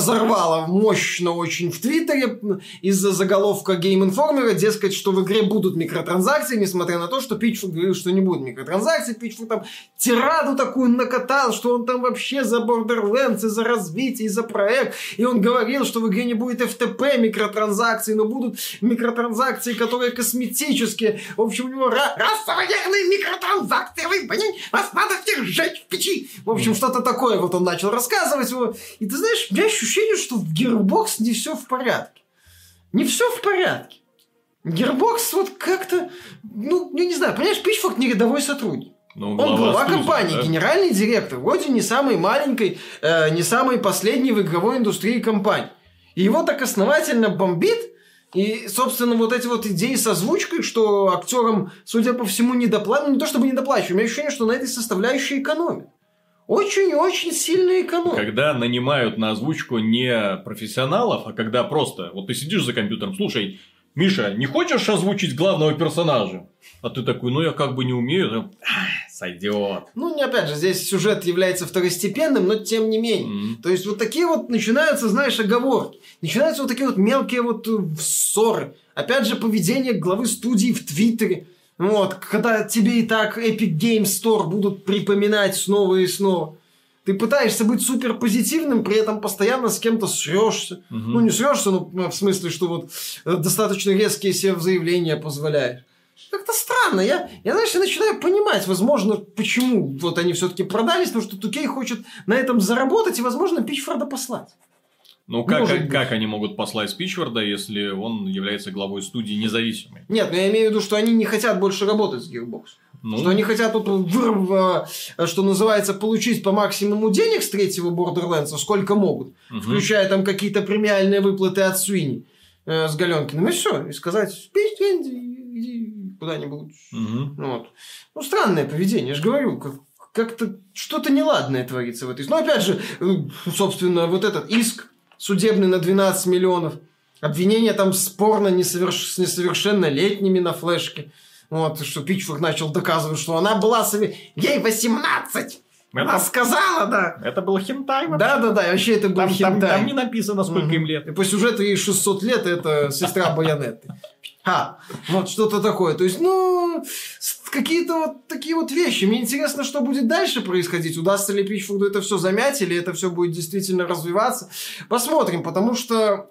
разорвало мощно очень в Твиттере из-за заголовка Game Informer, дескать, что в игре будут микротранзакции, несмотря на то, что Пичфорд говорил, что не будет микротранзакций. Пичфорд там тираду такую накатал, что он там вообще за Borderlands, и за развитие, и за проект. И он говорил, что в игре не будет FTP микротранзакций, но будут микротранзакции, которые косметические. В общем, у него ра- расовоенные микротранзакции, вы понимаете, вас надо всех сжечь в печи. В общем, что-то такое вот он начал рассказывать. И ты знаешь, у меня ощущение, что в Gearbox не все в порядке. Не все в порядке. Gearbox вот как-то, ну, я не знаю, понимаешь, Пичфорд не рядовой сотрудник. Ну, Он глава студии, компании, да. генеральный директор, вроде не самой маленькой, э, не самой последней в игровой индустрии компании. И его так основательно бомбит, и, собственно, вот эти вот идеи с озвучкой, что актерам, судя по всему, не доплачивают, не то чтобы не доплачивают, у меня ощущение, что на этой составляющей экономят. Очень-очень сильно экономят. Когда нанимают на озвучку не профессионалов, а когда просто, вот ты сидишь за компьютером, слушай, Миша, не хочешь озвучить главного персонажа? А ты такой, ну я как бы не умею. «Ах, Сойдет. Ну, не опять же, здесь сюжет является второстепенным, но тем не менее. М. То есть вот такие вот начинаются, знаешь, оговорки. Начинаются вот такие вот мелкие вот э, ссоры. Опять же, поведение главы студии в Твиттере. Вот, когда тебе и так Epic Games Store будут припоминать снова и снова. Ты пытаешься быть супер позитивным, при этом постоянно с кем-то срешься. Мгм. Ну, не срешься, ну, в смысле, что вот э, достаточно резкие себе заявления позволяешь. Как-то странно. Я, я, знаешь, я начинаю понимать, возможно, почему вот они все-таки продались, потому что Тукей хочет на этом заработать и, возможно, Пичфорда послать. Ну, как, Может быть. как они могут послать Спичварда, если он является главой студии независимой? Нет, но я имею в виду, что они не хотят больше работать с Gearbox. Ну, Что они хотят тут, вырв- э, что называется, получить по максимуму денег с третьего Borderlands, сколько могут. мгм. Включая там какие-то премиальные выплаты от Суини э, с Галенкиным. И все. И сказать, спи, Энди, иди куда-нибудь. Мгм. Вот. Ну, странное поведение, я же говорю, как, как-то что-то неладное творится в этой. Но опять же, э, собственно, вот этот иск судебный на 12 миллионов, обвинение там спорно несоверш... с несовершеннолетними на флешке. Вот, что Пичфорд начал доказывать, что она была себе... Ей 18! Она Это, сказала, да. это был хентай вообще. Да-да-да, и вообще это был Там, там- хентай. там не написано, сколько Мгм. им лет. И по сюжету ей 600 лет, это сестра Байонетты. Ха, вот что-то такое. То есть, ну, какие-то вот такие вот вещи. Мне интересно, что будет дальше происходить. Удастся ли Пичфорду это все замять, или это все будет действительно развиваться. Посмотрим, потому что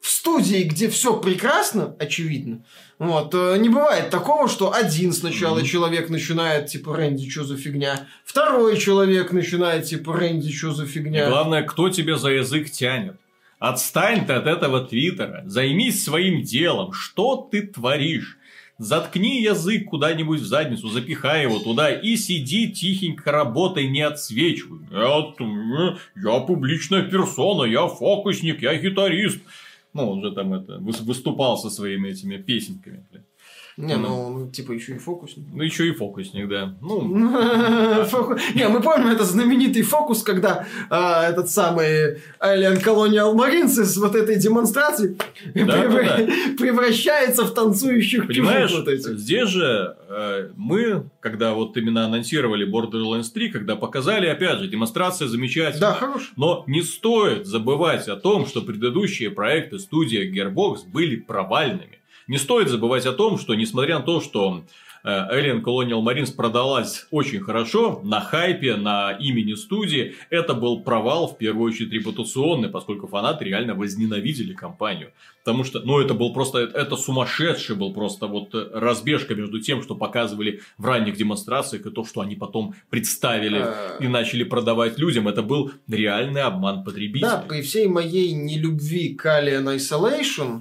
в студии, где все прекрасно, очевидно, вот, э, не бывает такого, что один сначала Мгм. человек начинает, типа, Рэнди, что за фигня, второй человек начинает, типа, Рэнди, что за И фигня. главное, кто тебя за язык тянет. Отстань ты от этого твиттера. Займись своим делом. Что ты творишь? Заткни язык куда-нибудь в задницу, запихай его туда и сиди тихенько работай, не отсвечивай. Я, т- я публичная персона, я фокусник, я гитарист. Ну, он же там это, выс- выступал со своими этими песенками. блин. Не, ну, ну, типа, еще и фокусник. Ну, еще и фокусник, да. Ну, Не, мы помним этот знаменитый фокус, когда а, этот самый Alien Colonial Marines из вот этой демонстрации превращается в танцующих Понимаешь, здесь же э, мы, когда вот именно анонсировали Borderlands 3, когда показали, опять же, демонстрация замечательная. Да, хорош. Но не стоит забывать о том, что предыдущие проекты студии Gearbox были провальными. Не стоит забывать о том, что несмотря на то, что э, Alien Colonial Marines продалась очень хорошо, на хайпе, на имени студии, это был провал, в первую очередь, репутационный, поскольку фанаты реально возненавидели компанию. Потому что, ну, это был просто, это сумасшедший был просто вот э, разбежка между тем, что показывали в ранних демонстрациях, и то, что они потом представили Э. и начали продавать людям. Это был реальный обман потребителей. Да, при всей моей нелюбви к Alien Isolation,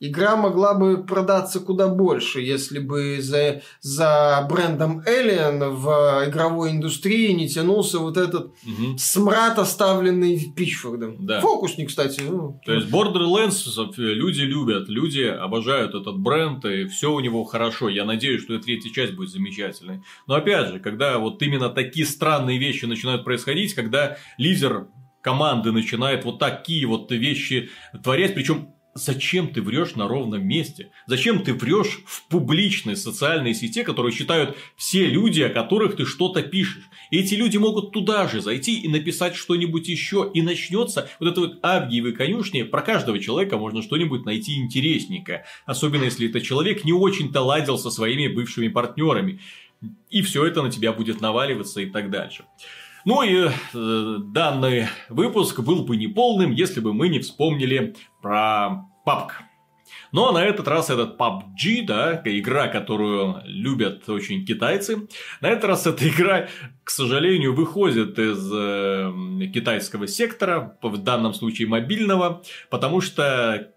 игра могла бы продаться куда больше, если бы за, за брендом Alien в игровой индустрии не тянулся вот этот Мгм. смрад, оставленный Пичфордом. Да. Фокусник, кстати. ну, То есть Borderlands люди любят, люди обожают этот бренд, и все у него хорошо. Я надеюсь, что и третья часть будет замечательной. Но опять же, когда вот именно такие странные вещи начинают происходить, когда лидер команды начинает вот такие вот вещи творять, причем Зачем ты врешь на ровном месте? Зачем ты врешь в публичной социальной сети, которую считают все люди, о которых ты что-то пишешь? И эти люди могут туда же зайти и написать что-нибудь еще, и начнется вот это вот авгиевы конюшни. Про каждого человека можно что-нибудь найти интересненькое. Особенно если этот человек не очень-то ладил со своими бывшими партнерами. И все это на тебя будет наваливаться и так дальше. Ну и э, данный выпуск был бы неполным, если бы мы не вспомнили про PUBG. Но на этот раз этот PUBG, да, игра, которую любят очень китайцы, на этот раз эта игра, к сожалению, выходит из э, китайского сектора, в данном случае мобильного, потому что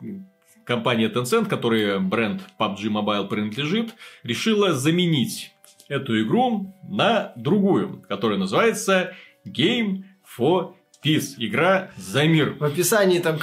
компания Tencent, которой бренд PUBG Mobile принадлежит, решила заменить эту игру на другую, которая называется Game for Peace. Игра за мир. В описании там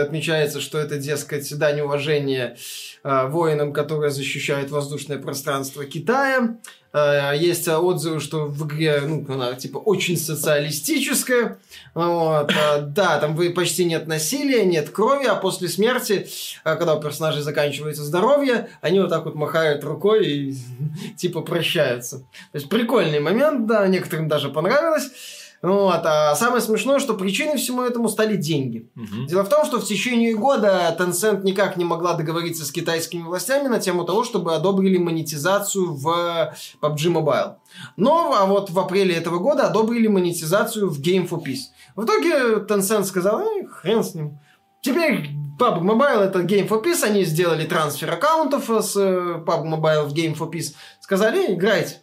отмечается, что это, дескать, дань уважения э, воинам, которые защищают воздушное пространство Китая. Э, есть отзывы, что в игре, ну, она типа очень социалистическая. Вот. Э, да, там вы- почти нет насилия, нет крови, а после смерти, э, когда у персонажей заканчивается здоровье, они вот так вот махают рукой и типа прощаются. То есть прикольный момент, да, некоторым даже понравилось. Вот. А самое смешное, что причиной всему этому стали деньги. Мгм. Дело в том, что в течение года Tencent никак не могла договориться с китайскими властями на тему того, чтобы одобрили монетизацию в PUBG Mobile. Но а вот в апреле этого года одобрили монетизацию в Game for Peace. В итоге Tencent сказал, «Эй, хрен с ним. Теперь PUBG Mobile это Game for Peace, они сделали трансфер аккаунтов с э, PUBG Mobile в Game for Peace. Сказали, «Эй, играйте.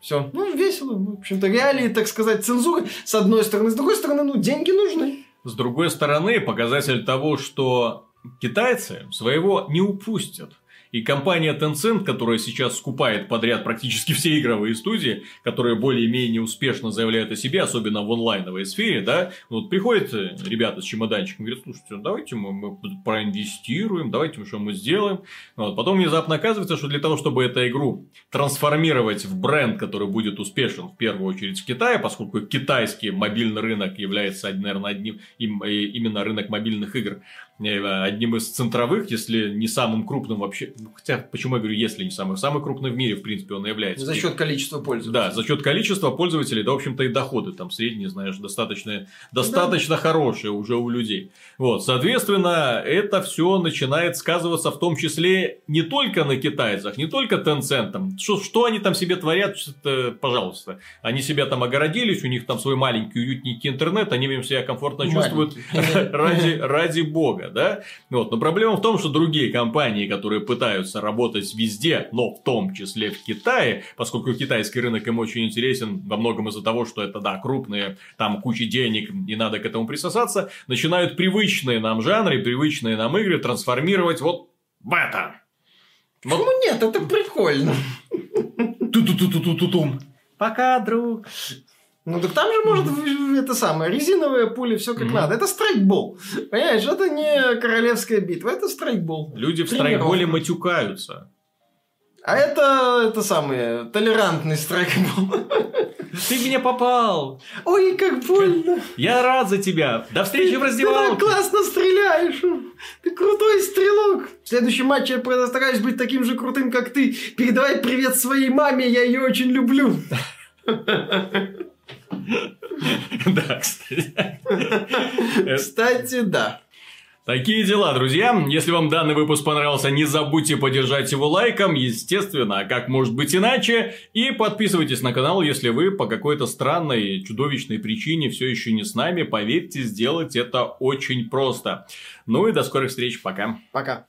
Все. Ну, весело. В общем-то, реалии, так сказать, цензуры. С одной стороны. С другой стороны, ну, деньги нужны. С другой стороны, показатель того, что китайцы своего не упустят. И компания Tencent, которая сейчас скупает подряд практически все игровые студии, которые более-менее успешно заявляют о себе, особенно в онлайновой сфере, да, вот приходят э, ребята с чемоданчиком говорят, слушайте, ну давайте мы, мы проинвестируем, давайте мы что мы сделаем. Вот. Потом внезапно оказывается, что для того, чтобы эту игру трансформировать в бренд, который будет успешен в первую очередь в Китае, поскольку китайский мобильный рынок является, наверное, одним, им- э, именно рынок мобильных игр, одним из центровых, если не самым крупным вообще. Ну, хотя, почему я говорю, если не самый, самый крупный в мире, в принципе, он является. За счет количества пользователей. Да, за счет количества пользователей, да, в общем-то, и доходы там средние, знаешь, достаточно, достаточно хорошие уже у людей. Вот, соответственно, это все начинает сказываться в том числе не только на китайцах, не только Tencent. Там, что, что они там себе творят, что-то, пожалуйста. Они себя там огородились, у них там свой маленький уютненький интернет, они им себя комфортно чувствуют Маленький. ради, ради бога, да? Вот. Но проблема в том, что другие компании, которые пытаются работать везде, но в том числе в Китае, поскольку китайский рынок им очень интересен во многом из-за того, что это, да, крупные, там куча денег, и надо к этому присосаться, начинают привычные нам жанры, привычные нам игры трансформировать вот в это. Вот Почему нет? Это прикольно. ту-ту-ту-ту-ту-тум. Пока, друг. Ну так там же может это самое, резиновые пули, все как Мгм. надо. Это страйкбол. Понимаешь, это не королевская битва, это страйкбол. Люди в страйкболе матюкаются. А это, это самое, толерантный страйкбол. Ты меня попал! Ой, как больно. Я рад за тебя! До встречи в Ты так раздевалке! классно стреляешь. Ты крутой стрелок. В следующем матче я постараюсь быть таким же крутым, как ты. Передавай привет своей маме, я ее очень люблю. Да, кстати. Кстати, да. Такие дела, друзья. Если вам данный выпуск понравился, не забудьте поддержать его лайком, естественно, а как может быть иначе. И подписывайтесь на канал, если вы по какой-то странной, чудовищной причине все еще не с нами. Поверьте, сделать это очень просто. Ну и до скорых встреч, пока. Пока.